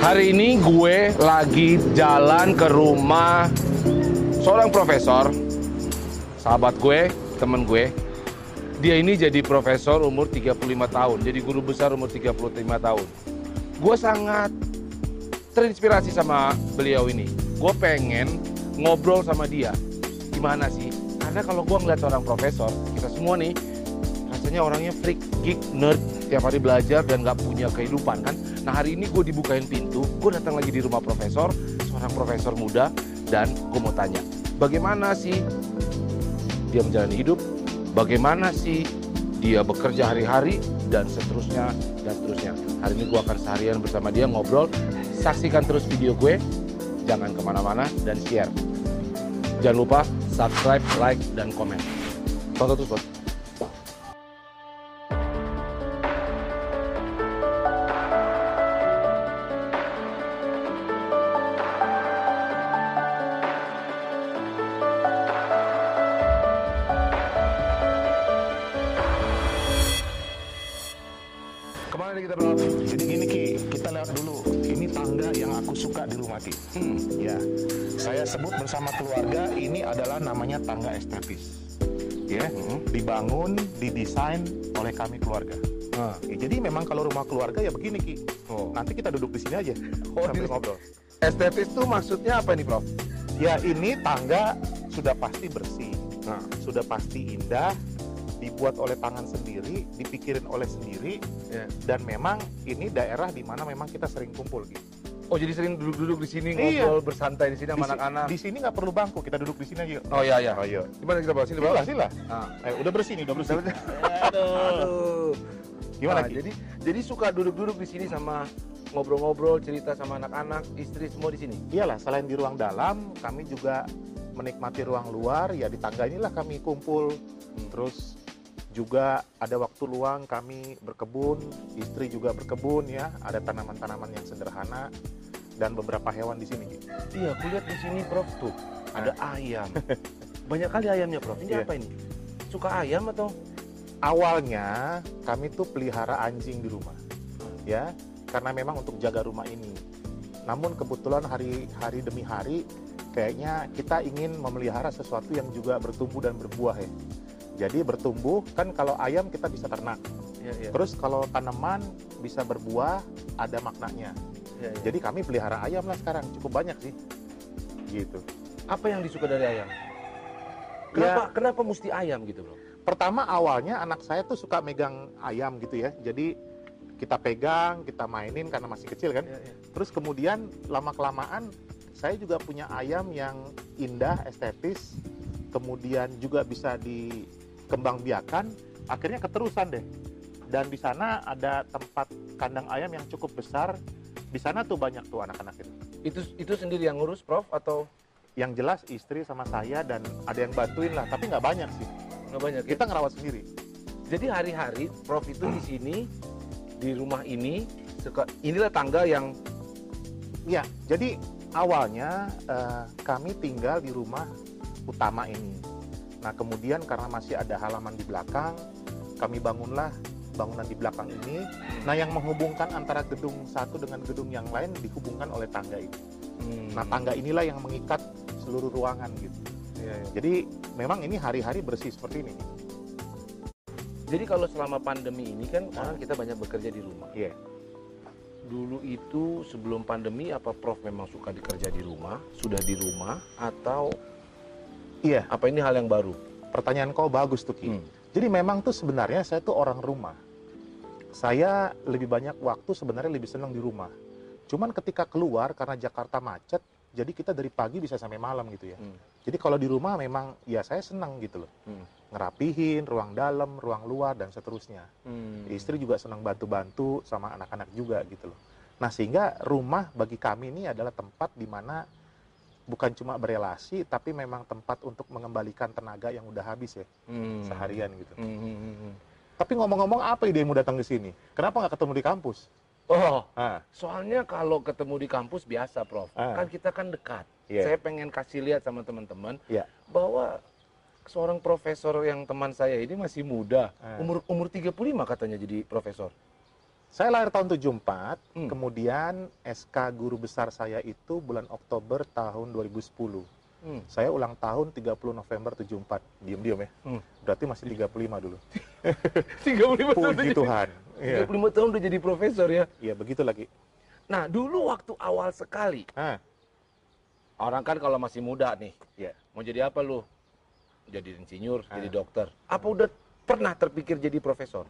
hari ini gue lagi jalan ke rumah seorang profesor, sahabat gue, temen gue. Dia ini jadi profesor umur 35 tahun, jadi guru besar umur 35 tahun. Gue sangat terinspirasi sama beliau ini. Gue pengen ngobrol sama dia. Gimana sih? Karena kalau gue ngeliat seorang profesor, kita semua nih, rasanya orangnya freak, geek, nerd, tiap hari belajar dan gak punya kehidupan kan. Nah hari ini gue dibukain pintu, gue datang lagi di rumah profesor, seorang profesor muda, dan gue mau tanya, bagaimana sih dia menjalani hidup, bagaimana sih dia bekerja hari-hari, dan seterusnya, dan seterusnya. Hari ini gue akan seharian bersama dia ngobrol, saksikan terus video gue, jangan ke mana-mana, dan share. Jangan lupa subscribe, like, dan komen. Tonton terus, bos. Hmm. Ya, saya sebut bersama keluarga ini adalah namanya tangga estetis. Ya, Hmm. dibangun, didesain oleh kami keluarga. Nah, Ya, jadi memang kalau rumah keluarga ya begini Ki. oh. Nanti kita duduk di sini aja Oh, sambil di- ngobrol. Estetis tuh maksudnya apa nih, Prof? Ya, ini tangga sudah pasti bersih, Nah, sudah pasti indah, dibuat oleh tangan sendiri, dipikirin oleh sendiri, ya. dan memang ini daerah di mana memang kita sering kumpul gitu. Oh, jadi sering duduk-duduk di sini Iya. ngobrol bersantai di sini sama anak-anak. Di sini nggak perlu bangku, kita duduk di sini aja. Oh iya iya. Oh iya. Gimana kita bawa sini, Bang? Sila, sila. Nah. Eh, udah bersih nih, udah bersih. Aduh. Gimana Nah, Ki? jadi jadi suka duduk-duduk di sini sama ngobrol-ngobrol, cerita sama anak-anak, istri semua di sini. Iyalah, selain di ruang dalam, kami juga menikmati ruang luar. Ya di tangga inilah kami kumpul. Terus juga ada waktu luang kami berkebun, istri juga berkebun ya. Ada tanaman-tanaman yang sederhana dan beberapa hewan di sini. Iya, aku lihat di sini, Prof, tuh ada ayam. Banyak kali ayamnya, Prof. Ini Iya. apa ini? Suka ayam atau? Awalnya kami tuh pelihara anjing di rumah, ya, karena memang untuk jaga rumah ini. Namun kebetulan hari hari demi hari, kayaknya kita ingin memelihara sesuatu yang juga bertumbuh dan berbuah ya. Jadi bertumbuh kan kalau ayam kita bisa ternak, Iya, iya. terus kalau tanaman bisa berbuah ada maknanya. Iya, iya. Jadi kami pelihara ayam lah sekarang cukup banyak sih, gitu. apa yang disuka dari ayam? Ya. Kenapa kenapa mesti ayam gitu, Bro? pertama awalnya anak saya tuh suka megang ayam gitu ya jadi kita pegang kita mainin karena masih kecil kan Iya, iya. terus kemudian lama kelamaan saya juga punya ayam yang indah estetis kemudian juga bisa dikembangbiakan akhirnya keterusan deh dan di sana ada tempat kandang ayam yang cukup besar di sana tuh banyak tuh anak-anak itu Itu itu sendiri yang ngurus, Prof, atau yang jelas istri sama saya dan ada yang bantuin lah tapi nggak banyak sih nggak banyak? ya? kita ngerawat sendiri Jadi hari-hari Prof itu di sini di rumah ini suka inilah tangga yang Ya, jadi awalnya eh, kami tinggal di rumah utama ini. Nah, kemudian karena masih ada halaman di belakang, kami bangunlah bangunan di belakang ini. Nah, yang menghubungkan antara gedung satu dengan gedung yang lain dihubungkan oleh tangga ini. Hmm. Nah, tangga inilah yang mengikat seluruh ruangan gitu. Iya, iya. Jadi memang ini hari-hari bersih seperti ini. Jadi kalau selama pandemi ini kan orang kita banyak bekerja di rumah. Iya. Dulu itu sebelum pandemi apa Prof memang suka dikerja di rumah, sudah di rumah atau Iya, apa ini hal yang baru? pertanyaan kau bagus tuh Ki. Hmm. Jadi memang tuh sebenarnya saya tuh orang rumah. Saya lebih banyak waktu sebenarnya lebih senang di rumah. Cuman ketika keluar karena Jakarta macet, jadi kita dari pagi bisa sampai malam gitu ya. Hmm. Jadi kalau di rumah memang ya saya senang gitu loh. Hmm. Ngerapihin ruang dalam, ruang luar dan seterusnya. Hmm. Istri juga senang bantu-bantu sama anak-anak juga gitu loh. Nah, sehingga rumah bagi kami ini adalah tempat di mana bukan cuma berelasi, tapi memang tempat untuk mengembalikan tenaga yang udah habis ya, Hmm. seharian gitu. Hmm, hmm, hmm, hmm. Tapi ngomong-ngomong, apa idemu datang ke sini? Kenapa nggak ketemu di kampus? Oh, Ah, soalnya kalau ketemu di kampus biasa, Prof. Ah. Kan kita kan dekat. Iya. Saya pengen kasih lihat sama teman-teman Iya. bahwa seorang profesor yang teman saya ini masih muda. Ah. Umur umur 35 katanya jadi profesor. Saya lahir tahun 74, Hmm. kemudian SK guru besar saya itu bulan Oktober tahun 2010. Hmm. Saya ulang tahun 30 November 74. Diam-diam ya. Hmm. Berarti masih 35 dulu. 35 tahun Puji jadi- Tuhan. Iya. 35 tahun udah jadi profesor ya. Iya, begitu lagi. Nah, dulu waktu awal sekali, Ah, orang kan kalau masih muda nih, Iya. mau jadi apa lu? Jadi insinyur, Ah. jadi dokter. Apa udah pernah terpikir jadi profesor?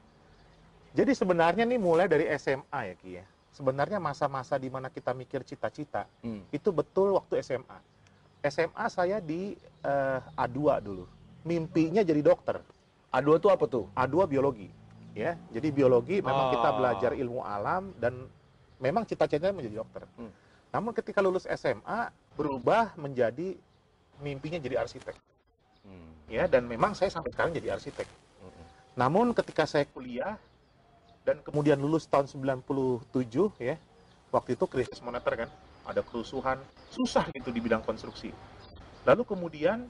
Jadi sebenarnya nih mulai dari SMA ya Ki ya. Sebenarnya masa-masa di mana kita mikir cita-cita Hmm. itu betul waktu SMA. SMA saya di eh, A2 dulu. Mimpinya jadi dokter. A2 tuh apa tuh? A2 biologi. Ya, jadi biologi memang kita Ah. belajar ilmu alam dan memang cita-citanya menjadi dokter. Hmm. Namun ketika lulus SMA berubah menjadi mimpinya jadi arsitek. Hmm. Ya, dan memang saya sampai sekarang jadi arsitek. Hmm. Namun ketika saya kuliah dan kemudian lulus tahun 97 ya, waktu itu krisis moneter kan, ada kerusuhan, susah gitu di bidang konstruksi. Lalu kemudian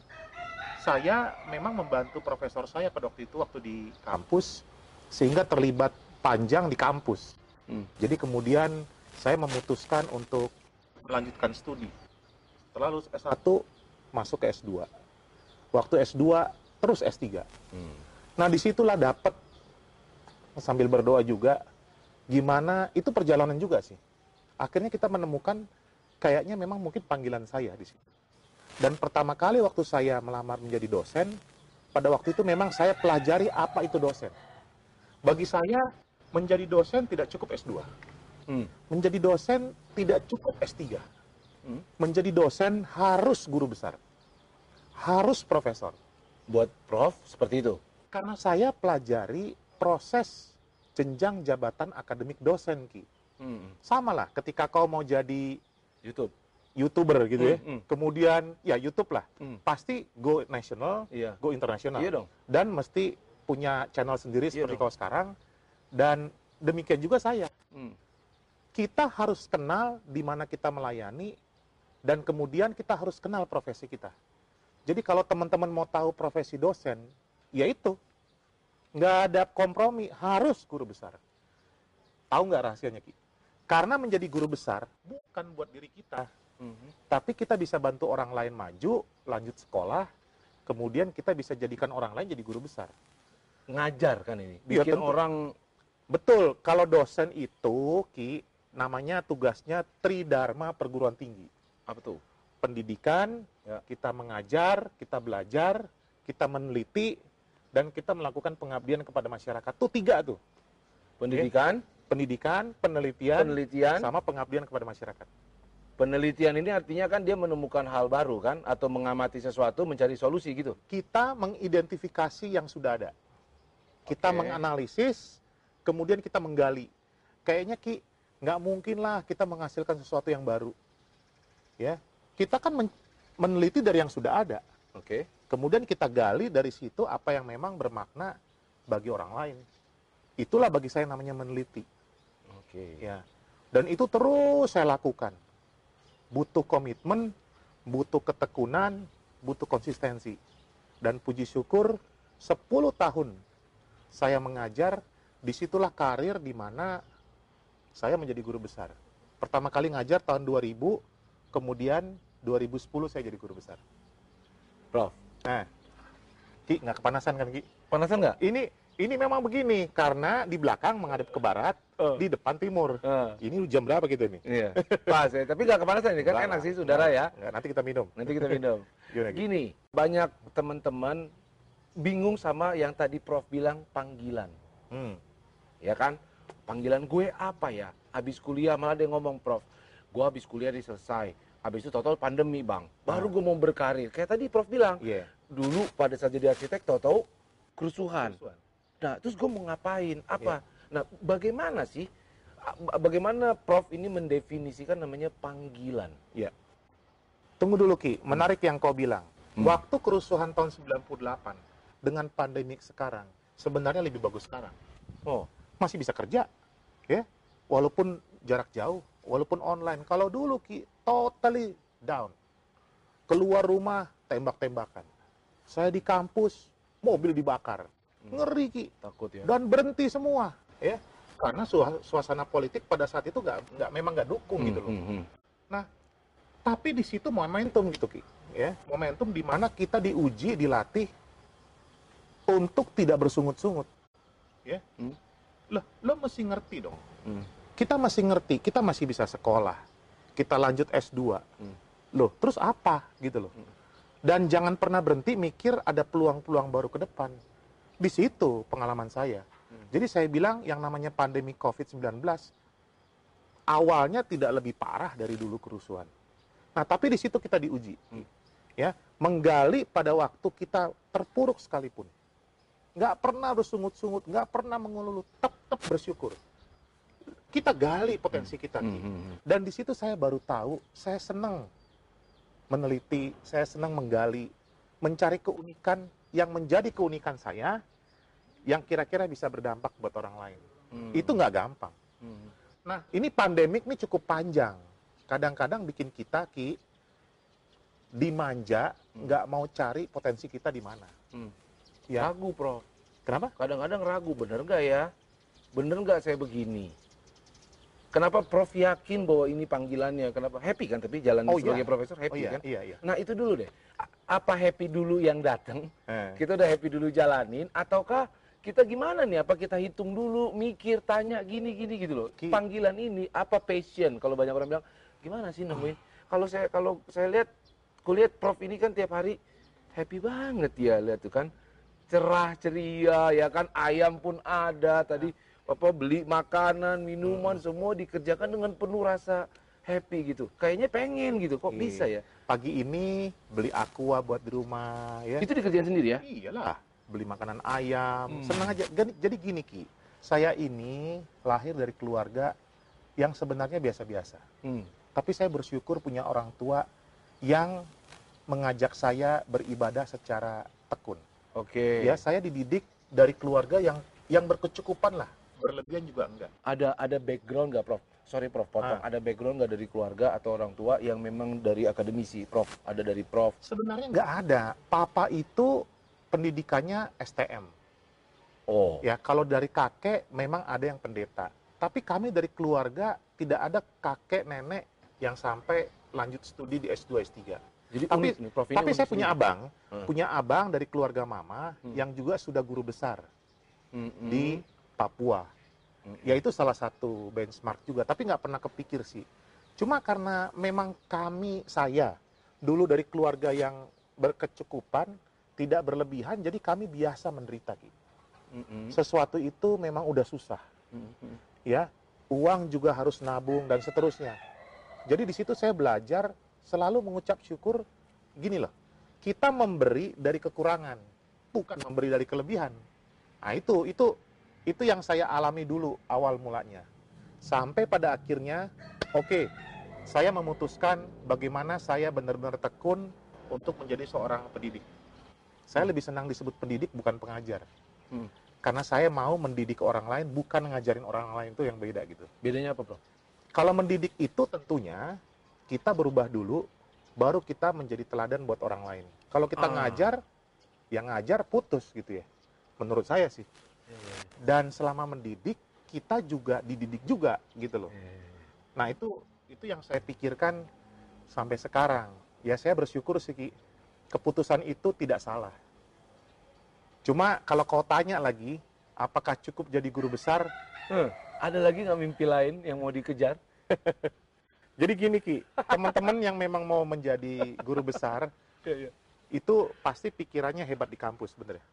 saya memang membantu profesor saya pada waktu itu waktu di kampus sehingga terlibat panjang di kampus. Hmm. Jadi kemudian saya memutuskan untuk melanjutkan studi. Setelah lulus S1 masuk ke S2. Waktu S2 terus S3. Hmm. Nah di situlah dapat sambil berdoa juga gimana itu perjalanan juga sih. Akhirnya kita menemukan kayaknya memang mungkin panggilan saya di situ. Dan pertama kali waktu saya melamar menjadi dosen, pada waktu itu memang saya pelajari apa itu dosen. Bagi saya menjadi dosen tidak cukup S2. Hmm. Menjadi dosen tidak cukup S3. Hmm. Menjadi dosen harus guru besar. Harus profesor. Buat prof seperti itu. Karena saya pelajari proses jenjang jabatan akademik dosen, Ki. Hmm. Sama lah ketika kau mau jadi YouTube. YouTuber gitu ya. Hmm, hmm. Kemudian ya YouTube lah. Hmm. Pasti go national, Iya. go internasional. Iya dong. Dan mesti punya channel sendiri Iya seperti dong. kau sekarang. Dan demikian juga saya. Hmm. Kita harus kenal di mana kita melayani dan kemudian kita harus kenal profesi kita. Jadi kalau teman-teman mau tahu profesi dosen, ya itu. Nggak ada kompromi, harus guru besar. Tahu nggak rahasianya, Ki? Karena menjadi guru besar bukan buat diri kita, Hmm. tapi kita bisa bantu orang lain maju, lanjut sekolah, kemudian kita bisa jadikan orang lain jadi guru besar. Ngajar kan ini. Iya, Bikin tentu. orang Betul, kalau dosen itu, Ki, namanya tugasnya Tridharma Perguruan Tinggi. apa tuh? Pendidikan, Ya. kita mengajar, kita belajar, kita meneliti, dan kita melakukan pengabdian kepada masyarakat. Tuh tiga tuh, Pendidikan, pendidikan, penelitian, penelitian, sama pengabdian kepada masyarakat. penelitian ini artinya kan dia menemukan hal baru kan atau mengamati sesuatu mencari solusi gitu. Kita mengidentifikasi yang sudah ada. Kita Oke. menganalisis, kemudian kita menggali. Kayaknya Ki, nggak mungkin lah kita menghasilkan sesuatu yang baru. Ya, kita kan men- meneliti dari yang sudah ada. Oke. Kemudian kita gali dari situ apa yang memang bermakna bagi orang lain. Itulah bagi saya namanya meneliti. Oke. Ya. Dan itu terus saya lakukan. Butuh komitmen, butuh ketekunan, butuh konsistensi. Dan puji syukur 10 tahun saya mengajar, di situlah karir di mana saya menjadi guru besar. Pertama kali ngajar tahun 2000, kemudian 2010 saya jadi guru besar. Prof, Nah, Ki, nggak kepanasan kan Ki? panasan nggak? Ini ini memang begini, karena di belakang menghadap ke barat, Oh. di depan timur. Eh, Ini jam berapa gitu nih? iya. Pas ya. Tapi nggak kepanasan ini kan Enggak enak sih saudara ya. Enggak, nanti kita minum. Nanti kita minum. Gimana, Ki? Gini, banyak teman-teman bingung sama yang tadi Prof bilang panggilan. Hmm. Ya kan? Panggilan gue apa ya? Habis kuliah malah dia ngomong, Prof, gue habis kuliah di selesai. Habis itu total pandemi, Bang. Baru Ah. gue mau berkarir. Kayak tadi Prof bilang, Iya. dulu pada saat jadi arsitek tahu-tahu kerusuhan. Kerusuhan. Nah, terus gue mau ngapain? Apa? Iya. Nah, bagaimana sih bagaimana Prof ini mendefinisikan namanya panggilan? Ya. Tunggu dulu Ki, menarik yang kau bilang. Hmm. Waktu kerusuhan tahun 98 dengan pandemik sekarang, sebenarnya lebih bagus sekarang. Oh, Masih bisa kerja, ya. Walaupun jarak jauh, walaupun online. Kalau dulu Ki, totally down. Keluar rumah, tembak-tembakan. Saya di kampus, mobil dibakar. Hmm. Ngeri Ki. takut ya. Dan berhenti semua, ya. Karena sua- suasana politik pada saat itu nggak, nggak memang nggak dukung gitu loh. Hmm, hmm, hmm. Tapi di situ momentum gitu Ki, ya. Momentum di mana kita diuji, dilatih untuk tidak bersungut-sungut. Ya. Hmm. Loh, lo mesti ngerti dong. Hmm. Kita masih ngerti, kita masih bisa sekolah. Kita lanjut S2. Hmm. Loh, terus apa gitu loh. Hmm. Dan jangan pernah berhenti mikir ada peluang-peluang baru ke depan. Di situ pengalaman saya. Hmm. Jadi saya bilang yang namanya pandemi COVID-19 awalnya tidak lebih parah dari dulu kerusuhan. Nah, tapi di situ kita diuji. Ya, menggali pada waktu kita terpuruk sekalipun. Nggak pernah bersungut-sungut, nggak pernah mengeluh, tetap bersyukur. Kita gali potensi kita. Hmm, Ki. hmm, hmm. Dan di situ saya baru tahu, saya senang meneliti, saya senang menggali, mencari keunikan yang menjadi keunikan saya, yang kira-kira bisa berdampak buat orang lain. Hmm. Itu nggak gampang. Hmm. Nah, ini pandemik ini cukup panjang. Kadang-kadang bikin kita ki dimanja, Hmm. nggak mau cari potensi kita di mana. Hmm. Ya, Ragu, Prof. kenapa? Kadang-kadang ragu, bener nggak ya? Bener nggak saya begini? Kenapa Prof yakin bahwa ini panggilannya? Kenapa happy kan? Tapi jalan Oh, sebagai iya. profesor Oh happy iya, kan? iya, iya. Nah itu dulu deh. A- Apa happy dulu yang datang? Eh. Kita udah happy dulu jalanin, ataukah kita gimana nih? Apa kita hitung dulu, mikir, tanya gini gini gitu loh. Ki- Panggilan ini apa passion? Kalau banyak orang bilang gimana sih nemuin? Kalau saya kalau saya lihat, kulihat Prof ini kan tiap hari happy banget ya lihat tuh kan cerah ceria ya kan ayam pun ada tadi apa beli makanan minuman semua dikerjakan dengan penuh rasa happy gitu kayaknya pengen gitu kok Iya. bisa ya Pagi ini beli aqua buat di rumah, ya. itu dikerjain sendiri ya Iyalah, beli makanan ayam, Hmm. senang aja. Jadi, gini Ki, saya ini lahir dari keluarga yang sebenarnya biasa-biasa. Hmm. Tapi saya bersyukur punya orang tua yang mengajak saya beribadah secara tekun. oke Ya, saya dididik dari keluarga yang yang berkecukupan lah. Berlebihan juga enggak. ada ada background nggak prof sorry prof potong Ah. ada background nggak dari keluarga atau orang tua yang memang dari akademisi prof ada dari prof Sebenarnya nggak ada. Papa itu pendidikannya STM. oh Ya, kalau dari kakek memang ada yang pendeta. Tapi kami dari keluarga tidak ada kakek nenek yang sampai lanjut studi di S2 S3. jadi tapi- unik nih prof ini Tapi unik saya punya abang, Hmm. punya abang dari keluarga mama Hmm. yang juga sudah guru besar Hmm, hmm. di Papua. Ya itu salah satu benchmark juga, tapi nggak pernah kepikir sih. Cuma karena memang kami, saya, dulu dari keluarga yang berkecukupan, tidak berlebihan, jadi kami biasa menderita. Hmm. Sesuatu itu memang udah susah. Hmm. ya uang juga harus nabung dan seterusnya. Jadi di situ saya belajar selalu mengucap syukur gini loh. Kita memberi dari kekurangan, bukan memberi dari kelebihan. Nah, itu itu itu yang saya alami dulu awal mulanya. Sampai pada akhirnya oke, saya memutuskan bagaimana saya benar-benar tekun untuk menjadi seorang pendidik. Saya lebih senang disebut pendidik bukan pengajar. Hmm. Karena saya mau mendidik orang lain, bukan ngajarin orang lain itu yang beda gitu. bedanya apa prof Kalau mendidik itu tentunya kita berubah dulu, baru kita menjadi teladan buat orang lain. Kalau kita Ah. ngajar, yang ngajar putus gitu ya. Menurut saya sih. Dan selama mendidik, kita juga dididik juga gitu loh. Nah itu itu yang saya pikirkan sampai sekarang. Ya saya bersyukur sih Ki, keputusan itu tidak salah. Cuma kalau kau tanya lagi, apakah cukup jadi guru besar? Hmm. ada lagi nggak mimpi lain yang mau dikejar Jadi gini Ki, teman-teman yang memang mau menjadi guru besar, Iya, iya. itu pasti pikirannya hebat di kampus, bener ya?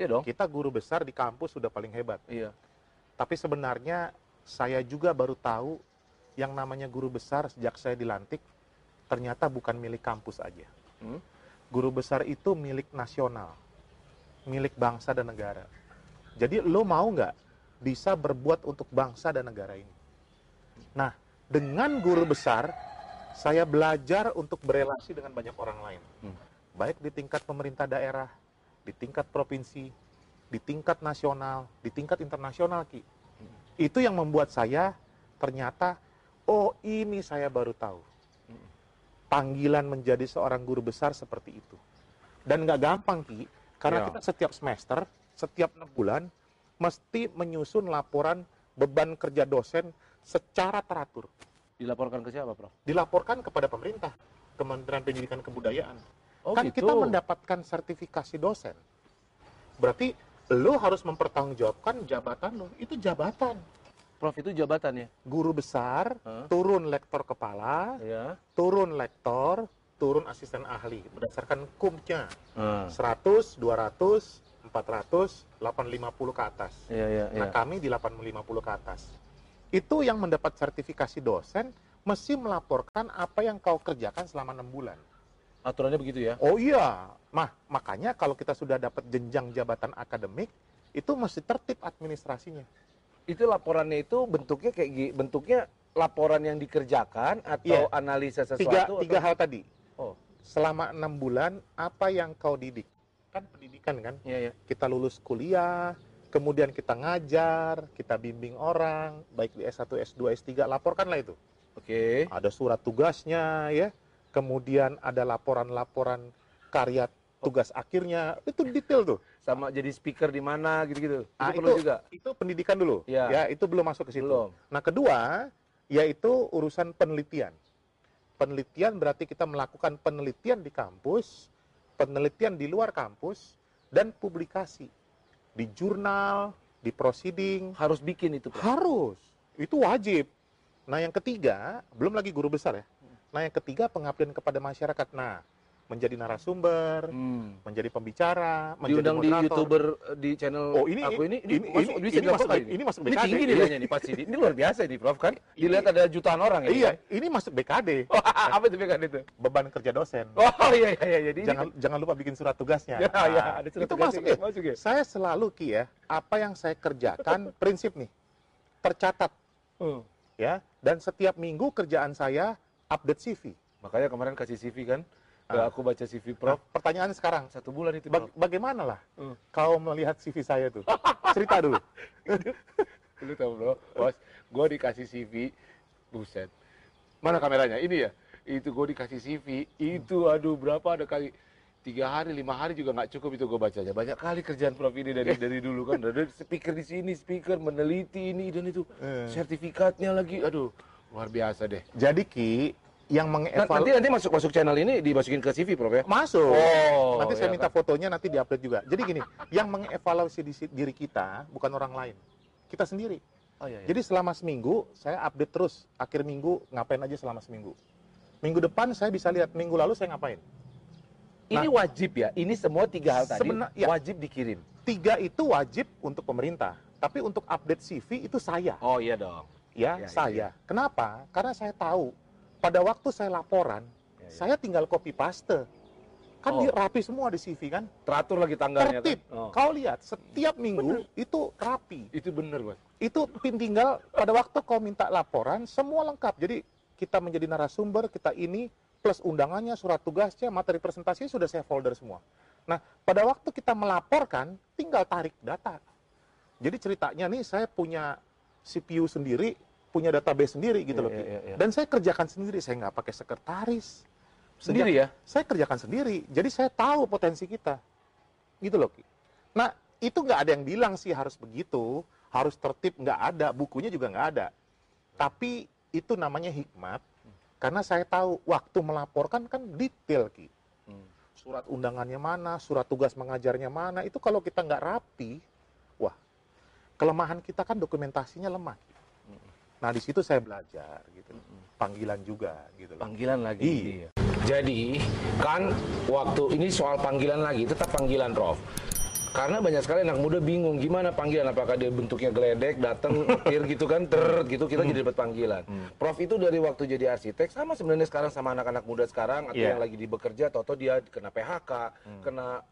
Iya dong Kita guru besar di kampus sudah paling hebat. iya Tapi sebenarnya saya juga baru tahu yang namanya guru besar sejak saya dilantik, ternyata bukan milik kampus aja. Hmm. Guru besar itu milik nasional, milik bangsa dan negara. Jadi lo mau nggak bisa berbuat untuk bangsa dan negara ini? Nah, dengan guru besar, saya belajar untuk berelasi dengan banyak orang lain. Hmm. Baik di tingkat pemerintah daerah, di tingkat provinsi, di tingkat nasional, di tingkat internasional, Ki. Itu yang membuat saya ternyata, oh ini saya baru tahu. Panggilan menjadi seorang guru besar seperti itu. Dan nggak gampang, Ki. Karena Ya. kita setiap semester, setiap enam bulan, mesti menyusun laporan beban kerja dosen secara teratur. Dilaporkan ke siapa, Prof? Dilaporkan kepada pemerintah, Kementerian Pendidikan Kebudayaan. Oh, kan gitu. kita mendapatkan sertifikasi dosen. Berarti lo harus mempertanggungjawabkan jabatan lo. Itu jabatan. Prof itu jabatan ya? Guru besar, Hah? turun lektor kepala, Ya. turun lektor, turun asisten ahli berdasarkan kumnya Hmm. 100, 200, 400, 850 ke atas. Iya, iya, iya. Nah, kami di 850 ke atas. Itu yang mendapat sertifikasi dosen mesti melaporkan apa yang kau kerjakan selama enam bulan. Aturannya begitu ya? Oh iya, mah makanya kalau kita sudah dapat jenjang jabatan akademik itu mesti tertib administrasinya. Itu laporannya itu bentuknya kayak bentuknya laporan yang dikerjakan atau Iya. analisa sesuatu? Tiga atau- tiga hal tadi. Oh, Selama enam bulan apa yang kau didik? Kan pendidikan kan. iya, iya. Kita lulus kuliah, kemudian kita ngajar, kita bimbing orang, baik di S1, S2, S3, laporkanlah itu. Oke. ada surat tugasnya ya kemudian ada laporan-laporan karya tugas akhirnya itu detail tuh Sama jadi speaker di mana gitu-gitu. Itu Ah, perlu itu- juga. itu pendidikan dulu Ya. ya itu belum masuk ke situ Belum. nah kedua yaitu urusan penelitian penelitian berarti kita melakukan penelitian di kampus penelitian di luar kampus dan publikasi di jurnal di proceeding Harus bikin itu, Prof. Harus. Itu wajib. Nah, yang ketiga, belum lagi guru besar ya. Nah, yang ketiga pengabdian kepada masyarakat. Nah, menjadi narasumber, Hmm. menjadi pembicara, menjadi Diundang di moderator. YouTuber eh, di channel Oh, ini aku ini ini, ini masuk ini, bisa ini masuk B- ini masuk Ini BKD. tinggi nilainya nih pasti. Ini luar biasa nih, Prof kan? Dilihat ada jutaan orang ya. Iya, ini masuk BKD. Oh, apa itu BKD itu? Beban kerja dosen. Oh iya iya iya. Jadi Jangan jangan lupa bikin surat tugasnya. Ya, Nah, ya, ada surat itu tugasnya masuk ya, ya. masuk ya. Saya selalu Ki ya, apa yang saya kerjakan prinsip nih. Tercatat Hmm. ya dan setiap minggu kerjaan saya update CV. Makanya kemarin kasih CV kan, Ah. aku baca CV Prof, Prof. pertanyaan sekarang, Satu bulan itu Bag- Prof. bagaimana lah Hmm. kau melihat CV saya tuh? Cerita dulu. Lu tahu bro, bos, gue dikasih CV, buset. Mana kameranya? Ini ya? Itu gue dikasih CV, itu aduh berapa ada kali tiga hari, lima hari juga nggak cukup itu gue bacanya. Banyak kali kerjaan Prof ini dari dari dulu kan, dari speaker di sini, speaker meneliti ini dan itu, Eh. sertifikatnya lagi, aduh luar biasa deh. Jadi Ki, yang Nah, nanti mengevaluasi nanti masuk masuk channel ini dimasukin ke CV Prof ya? masuk. Oh, nanti saya ya minta kan. fotonya nanti diupload juga. Jadi gini, yang mengevaluasi di- diri kita bukan orang lain, kita sendiri. Oh iya, iya. Jadi selama seminggu saya update terus. Akhir minggu ngapain aja selama seminggu. Minggu depan saya bisa lihat minggu lalu saya ngapain. ini wajib ya, ini semua tiga hal tadi ya. wajib dikirim. Tiga itu wajib untuk pemerintah, tapi untuk update CV itu saya. Oh iya dong. ya, Ya, saya. Kenapa? Karena saya tahu pada waktu saya laporan, Ya, ya. saya tinggal copy paste. Kan Oh. rapi semua di CV kan? Teratur lagi tanggalnya Tertib. kan. Oh. Kau lihat setiap minggu itu rapi. Itu bener bos. Itu pin tinggal pada waktu kau minta laporan semua lengkap. Jadi kita menjadi narasumber, kita ini plus undangannya, surat tugasnya, materi presentasinya sudah saya folder semua. Nah, pada waktu kita melaporkan, tinggal tarik data. Jadi ceritanya nih saya punya CPU sendiri, punya database sendiri gitu loh. iya, iya, iya. Dan saya kerjakan sendiri, saya nggak pakai sekretaris. Sendiri ya? Saya kerjakan sendiri. Jadi saya tahu potensi kita. Gitu loh. Ki. Nah, itu nggak ada yang bilang sih harus begitu, harus tertib, nggak ada. Bukunya juga nggak ada. Tapi itu namanya hikmat, karena saya tahu waktu melaporkan kan detail, Ki. Hmm. Surat undangannya mana, surat tugas mengajarnya mana, itu kalau kita nggak rapi, wah, kelemahan kita kan dokumentasinya lemah. Ki. Nah, di situ saya belajar, gitu. Panggilan juga, gitu. Panggilan lagi. Iya. Jadi kan waktu ini soal panggilan lagi, tetap panggilan Prof. Karena banyak sekali anak muda bingung gimana panggilan, apakah dia bentuknya geledek, datang, petir gitu kan, ter gitu kita jadi dapat panggilan. Prof itu dari waktu jadi arsitek sama sebenarnya sekarang sama anak-anak muda sekarang atau Iya. yang lagi di bekerja, atau dia kena PHK, kena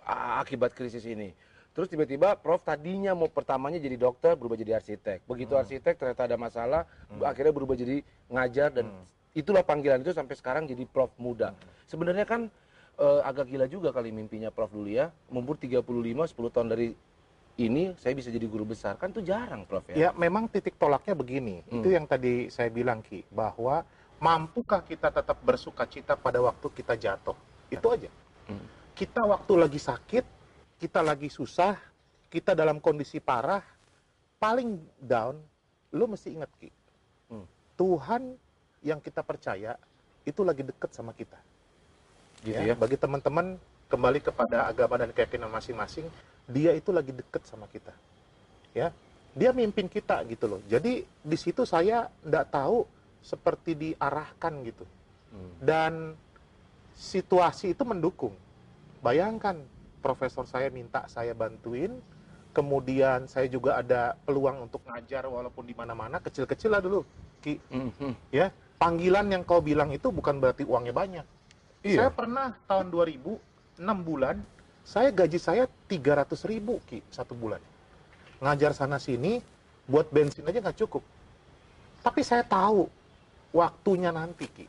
a- akibat krisis ini. Terus tiba-tiba Prof tadinya mau pertamanya jadi dokter berubah jadi arsitek. Begitu Hmm. arsitek ternyata ada masalah, Hmm. akhirnya berubah jadi ngajar dan Hmm. itulah panggilan itu sampai sekarang jadi Prof muda. Sebenarnya kan eh, agak gila juga kali mimpinya Prof dulu ya. Umur 35 10 tahun dari ini saya bisa jadi guru besar. Kan itu jarang Prof ya. Ya, memang titik tolaknya begini. Hmm. Itu yang tadi saya bilang Ki, bahwa mampukah kita tetap bersuka cita pada waktu kita jatuh? Itu aja. Hmm. Kita waktu lagi sakit, kita lagi susah, kita dalam kondisi parah, paling down, lu mesti ingat Ki. Hmm. Tuhan yang kita percaya itu lagi deket sama kita. Gitu ya. ya. Bagi teman-teman kembali kepada agama dan keyakinan masing-masing, dia itu lagi deket sama kita. Ya, dia mimpin kita gitu loh. Jadi di situ saya tidak tahu seperti diarahkan gitu. Hmm. Dan situasi itu mendukung. Bayangkan profesor saya minta saya bantuin, kemudian saya juga ada peluang untuk ngajar walaupun di mana-mana kecil-kecil lah dulu. Ki, Hmm, hmm. ya panggilan yang kau bilang itu bukan berarti uangnya banyak. Saya Iya. pernah tahun 2000 6 bulan saya gaji saya 300 ribu ki satu bulan ngajar sana sini buat bensin aja nggak cukup tapi saya tahu waktunya nanti ki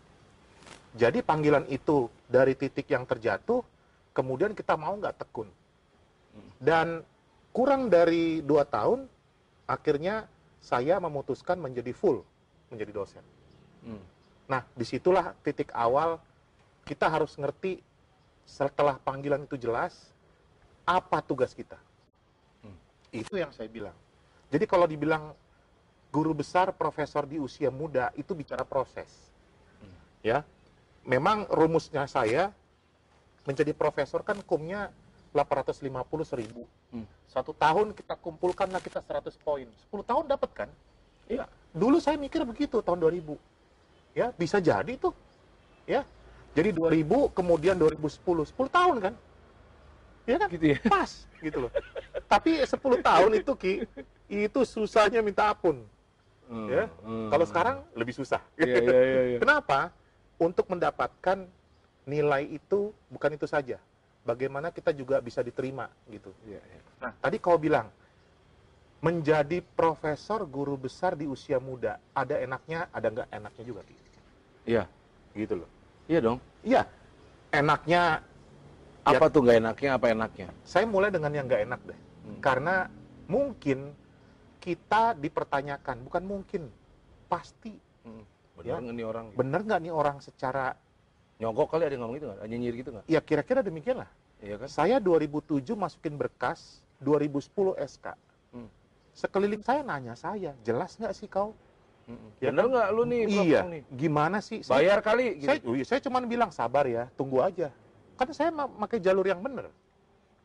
jadi panggilan itu dari titik yang terjatuh kemudian kita mau nggak tekun dan kurang dari dua tahun akhirnya saya memutuskan menjadi full menjadi dosen Hmm. Nah, di situlah titik awal kita harus ngerti setelah panggilan itu jelas apa tugas kita. Hmm. Itu yang saya bilang. Jadi kalau dibilang guru besar, profesor di usia muda itu bicara proses, Hmm. ya. Memang rumusnya saya menjadi profesor kan kumnya 850 seribu. Hmm. Satu tahun kita kumpulkanlah kita 100 poin. 10 tahun dapat kan? Iya. Dulu saya mikir begitu tahun 2000. Ya, bisa jadi tuh. Ya. Jadi 2000 kemudian 2010, 10 tahun kan? Ya kan? Gitu ya. Pas gitu loh. Tapi 10 tahun itu Ki, itu susahnya minta ampun. Hmm, Ya. hmm. Kalau sekarang lebih susah. Iya, iya, iya, iya. Kenapa? Untuk mendapatkan nilai itu bukan itu saja. Bagaimana kita juga bisa diterima gitu. Iya, iya. Nah, tadi kau bilang menjadi profesor guru besar di usia muda, ada enaknya, ada nggak enaknya juga, Ki. Iya. Gitu loh. Iya dong. Iya, enaknya, Ya. Apa tuh nggak enaknya? Apa enaknya? saya mulai dengan yang nggak enak deh. Hmm. Karena mungkin kita dipertanyakan, bukan mungkin, pasti. Hmm. Ya. Bener nggak nih orang? Bener nggak nih orang secara, Nyogok kali ada yang ngomong gitu nggak? Nyinyir gitu nggak? ya kira-kira demikian lah. Iya kan? Saya 2007 masukin berkas, 2010 SK. Hmm. Sekeliling saya nanya saya, jelas nggak sih kau? Mm-mm. Ya Bener kan? nggak lu nih? Iya, nih? gimana sih? Saya- Bayar kali. Gitu. Saya, oh iya, saya cuma bilang sabar ya, tunggu aja. Karena saya memakai jalur yang benar.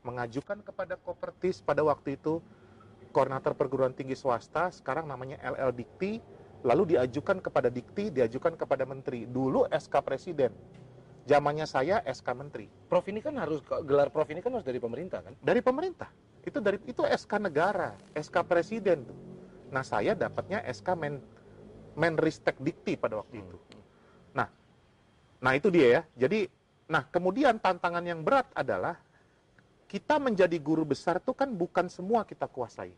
Mengajukan kepada Kopertis pada waktu itu koordinator perguruan tinggi swasta, sekarang namanya LL Dikti, lalu diajukan kepada Dikti, diajukan kepada Menteri. Dulu SK Presiden, zamannya saya SK Menteri. Prof ini kan harus gelar prof ini kan harus dari pemerintah kan? Dari pemerintah. Itu dari itu SK negara, SK Presiden tuh. Nah saya dapatnya SK Men Menristek Dikti pada waktu itu. Nah, nah itu dia ya. Jadi, nah kemudian tantangan yang berat adalah kita menjadi guru besar itu kan bukan semua kita kuasai.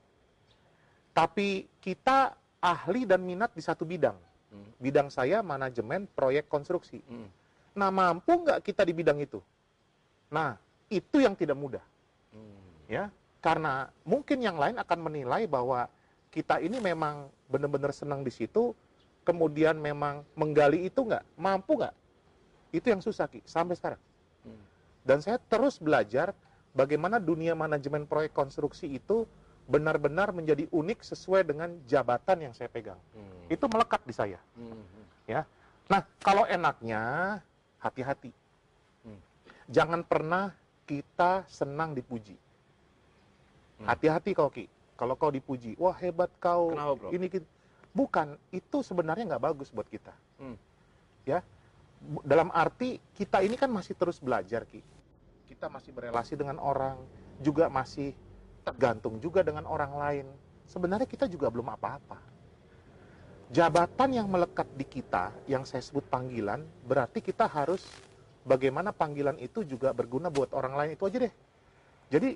Tapi kita ahli dan minat di satu bidang. Hmm. Bidang saya manajemen proyek konstruksi. Hmm. Nah, mampu nggak kita di bidang itu? Nah, itu yang tidak mudah Hmm. ya karena mungkin yang lain akan menilai bahwa kita ini memang benar-benar senang di situ kemudian memang menggali itu nggak mampu nggak itu yang susah ki sampai sekarang Hmm. dan saya terus belajar bagaimana dunia manajemen proyek konstruksi itu benar-benar menjadi unik sesuai dengan jabatan yang saya pegang Hmm. itu melekat di saya Hmm. Nah, kalau enaknya hati-hati. Hmm. Jangan pernah kita senang dipuji. Hmm. Hati-hati kau Ki. Kalau kau dipuji, wah hebat kau. Kenapa, Bro? Ini. Bukan, itu sebenarnya nggak bagus buat kita. Hmm. Ya, dalam arti kita ini kan masih terus belajar Ki. Kita masih berelasi dengan orang, juga masih tergantung juga dengan orang lain. Sebenarnya kita juga belum apa-apa jabatan yang melekat di kita, yang saya sebut panggilan, berarti kita harus bagaimana panggilan itu juga berguna buat orang lain itu aja deh. Jadi,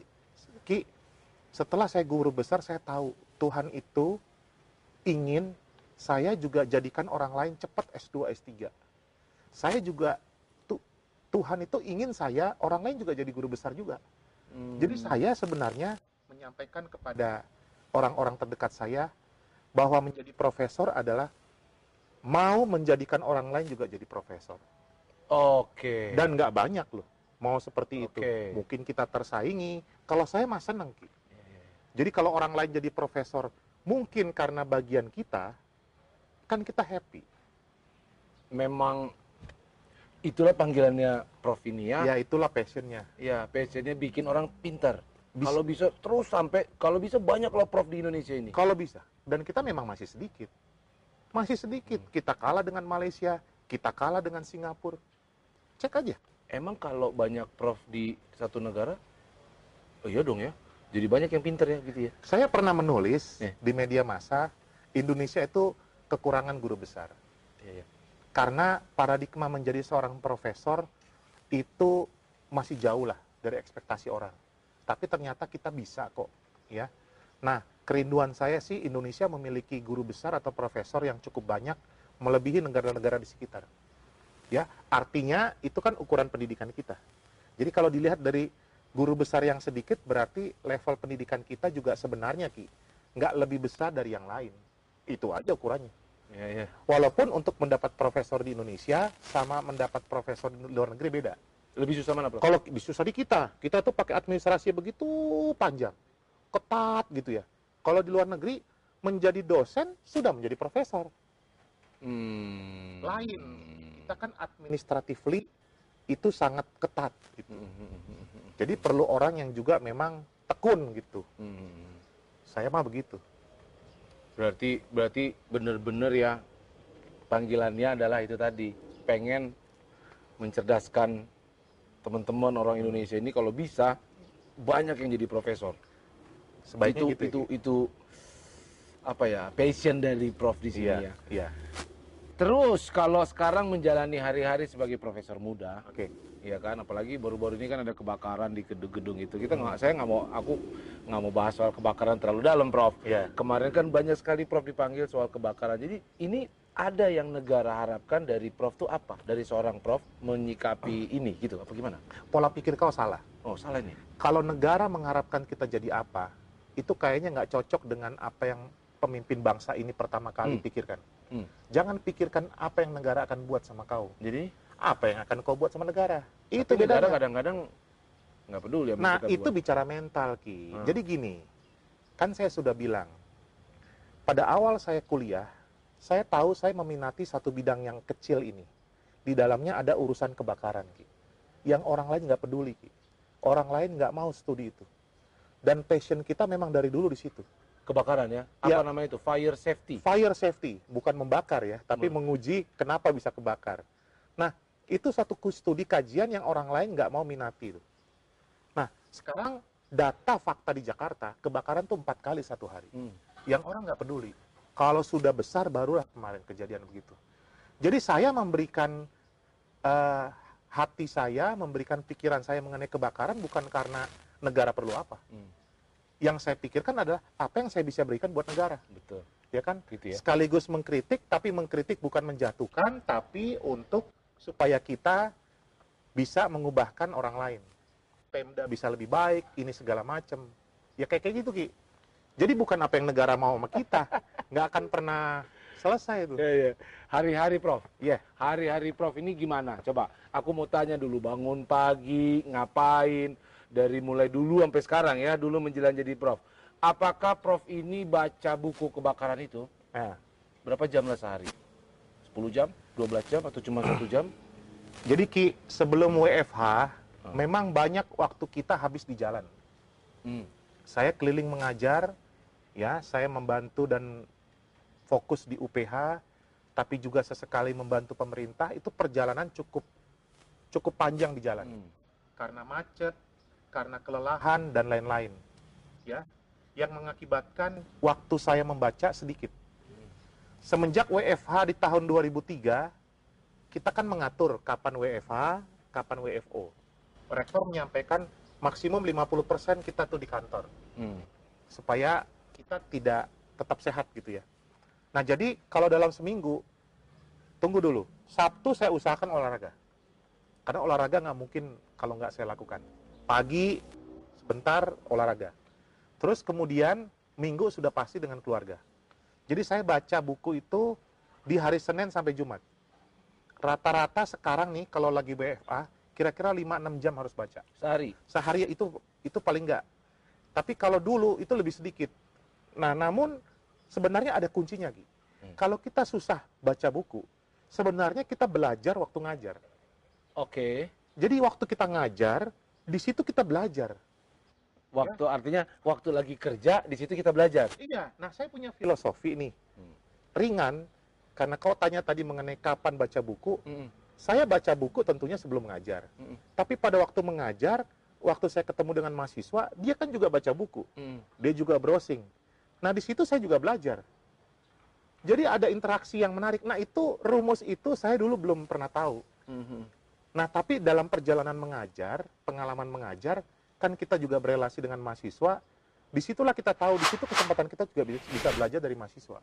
Ki, setelah saya guru besar saya tahu Tuhan itu ingin saya juga jadikan orang lain cepat S2 S3 saya juga tu- Tuhan itu ingin saya orang lain juga jadi guru besar juga Hmm. jadi saya sebenarnya menyampaikan kepada orang-orang terdekat saya bahwa menjadi profesor adalah mau menjadikan orang lain juga jadi profesor Oke. dan nggak banyak loh mau seperti itu Oke. mungkin kita tersaingi kalau saya mah seneng Ki. Iya. jadi kalau orang lain jadi profesor mungkin karena bagian kita kan kita happy memang itulah panggilannya Prof ini ya. ya itulah passionnya Ya, passionnya bikin orang pintar. Bisa. Kalau bisa terus sampai kalau bisa banyak loh Prof di Indonesia ini. kalau bisa dan kita memang masih sedikit masih sedikit Hmm. kita kalah dengan Malaysia kita kalah dengan Singapura cek aja Emang kalau banyak Prof di satu negara, oh iya dong ya. Jadi banyak yang pintar ya gitu ya. saya pernah menulis Eh. di media massa Indonesia itu kekurangan guru besar Iya, iya. karena paradigma menjadi seorang profesor itu masih jauh lah dari ekspektasi orang. Tapi ternyata kita bisa kok, ya. Nah, kerinduan saya sih Indonesia memiliki guru besar atau profesor yang cukup banyak melebihi negara-negara di sekitar. Ya, artinya itu kan ukuran pendidikan kita. Jadi kalau dilihat dari guru besar yang sedikit berarti level pendidikan kita juga sebenarnya ki nggak lebih besar dari yang lain. Itu aja ukurannya. Iya, iya. Walaupun untuk mendapat profesor di Indonesia sama mendapat profesor di luar negeri beda. Lebih susah mana, Prof? Kalau susah di kita, kita tuh pakai administrasi begitu panjang, ketat gitu ya. Kalau di luar negeri menjadi dosen sudah menjadi profesor. Hmm. Lain. Kita kan administratively itu sangat ketat gitu. Hmm, hmm, hmm, Jadi perlu orang yang juga memang tekun gitu. hmm. Saya mah begitu. Berarti berarti benar-benar ya panggilannya adalah itu tadi pengen mencerdaskan teman-teman orang Indonesia ini kalau bisa banyak yang jadi profesor. Sebaiknya itu gitu. ya, itu Ki. itu apa ya passion dari Prof di sini Iya, ya. iya. Terus kalau sekarang menjalani hari-hari sebagai profesor muda, Oke. ya kan, apalagi baru-baru ini kan ada kebakaran di gedung-gedung itu. Kita nggak, saya nggak mau, aku nggak mau bahas soal kebakaran terlalu dalam, Prof. Iya. Kemarin kan banyak sekali Prof dipanggil soal kebakaran. Jadi ini ada yang negara harapkan dari Prof tuh apa? Dari seorang Prof menyikapi ini gitu, apa gimana? Pola pikir kau salah. Oh salah nih. kalau negara mengharapkan kita jadi apa, itu kayaknya nggak cocok dengan apa yang pemimpin bangsa ini pertama kali Hmm. pikirkan. Hmm. Jangan pikirkan apa yang negara akan buat sama kau, Jadi apa yang akan kau buat sama negara. Itu tapi negara kadang-kadang nggak peduli Nah, itu buat. bicara mental, Ki. Hmm. Jadi gini, kan saya sudah bilang, pada awal saya kuliah, saya tahu saya meminati satu bidang yang kecil ini. Di dalamnya ada urusan kebakaran, Ki. Yang orang lain nggak peduli, Ki. Orang lain nggak mau studi itu. Dan passion kita memang dari dulu di situ. kebakaran ya. Apa Ya. namanya itu? Fire safety. Fire safety, bukan membakar ya, tapi Hmm. menguji kenapa bisa kebakar. Nah, itu satu studi kajian yang orang lain nggak mau minati itu. Nah, sekarang data fakta di Jakarta, kebakaran tuh empat kali satu hari. Hmm. Yang orang nggak peduli. Kalau sudah besar, barulah kemarin kejadian begitu. Jadi saya memberikan eh, hati saya, memberikan pikiran saya mengenai kebakaran bukan karena negara perlu apa. Hmm. Yang saya pikirkan adalah apa yang saya bisa berikan buat negara, Betul. ya kan? Gitu ya. sekaligus mengkritik, tapi mengkritik bukan menjatuhkan, tapi untuk supaya kita bisa mengubahkan orang lain. Pemda bisa lebih baik, ini segala macam. Ya kayak kayak gitu Ki. Jadi bukan apa yang negara mau sama kita, nggak akan pernah selesai itu. Iya, iya. Hari-hari, Prof. Iya. Hari-hari Prof ini gimana? Coba, aku mau tanya dulu, bangun pagi, ngapain? Dari mulai dulu sampai sekarang ya, dulu menjelang jadi Prof. Apakah Prof ini baca buku kebakaran itu? Nah, Berapa jam lah sehari? 10 jam? 12 jam? Atau cuma satu jam? jadi Ki, sebelum WFH, memang banyak waktu kita habis di jalan. Hmm. Saya keliling mengajar, ya, saya membantu dan fokus di UPH, tapi juga sesekali membantu pemerintah. Itu perjalanan cukup cukup panjang di jalan. Hmm. Karena macet, karena kelelahan dan lain-lain. Ya, yang mengakibatkan waktu saya membaca sedikit. Semenjak WFH di tahun 2003, kita kan mengatur kapan WFH, kapan WFO. Rektor menyampaikan maksimum 50% kita tuh di kantor. Hmm. supaya kita tidak tetap sehat gitu ya. Nah, jadi kalau dalam seminggu tunggu dulu. Sabtu saya usahakan olahraga. Karena olahraga nggak mungkin kalau nggak saya lakukan. Pagi sebentar olahraga. Terus kemudian minggu sudah pasti dengan keluarga. Jadi saya baca buku itu di hari Senin sampai Jumat. Rata-rata sekarang nih kalau lagi BFA kira-kira 5-6 jam harus baca. Sehari. Sehari itu itu paling nggak. Tapi kalau dulu itu lebih sedikit. Nah, namun sebenarnya ada kuncinya, Gi. Hmm. Kalau kita susah baca buku, sebenarnya kita belajar waktu ngajar. Oke. Jadi waktu kita ngajar, di situ kita belajar. Waktu artinya waktu lagi kerja di situ kita belajar. Iya. Nah, saya punya filosofi nih. Hmm. Ringan, karena kau tanya tadi mengenai kapan baca buku, Mm-mm. saya baca buku tentunya sebelum mengajar. Mm-mm. Tapi pada waktu mengajar, waktu saya ketemu dengan mahasiswa, dia kan juga baca buku. Mm. dia juga browsing. Nah, di situ saya juga belajar. Jadi ada interaksi yang menarik. Nah, itu rumus itu saya dulu belum pernah tahu. Mhm. Nah, tapi dalam perjalanan mengajar, pengalaman mengajar, kan kita juga berelasi dengan mahasiswa. Di situlah kita tahu, di situ kesempatan kita juga bisa belajar dari mahasiswa.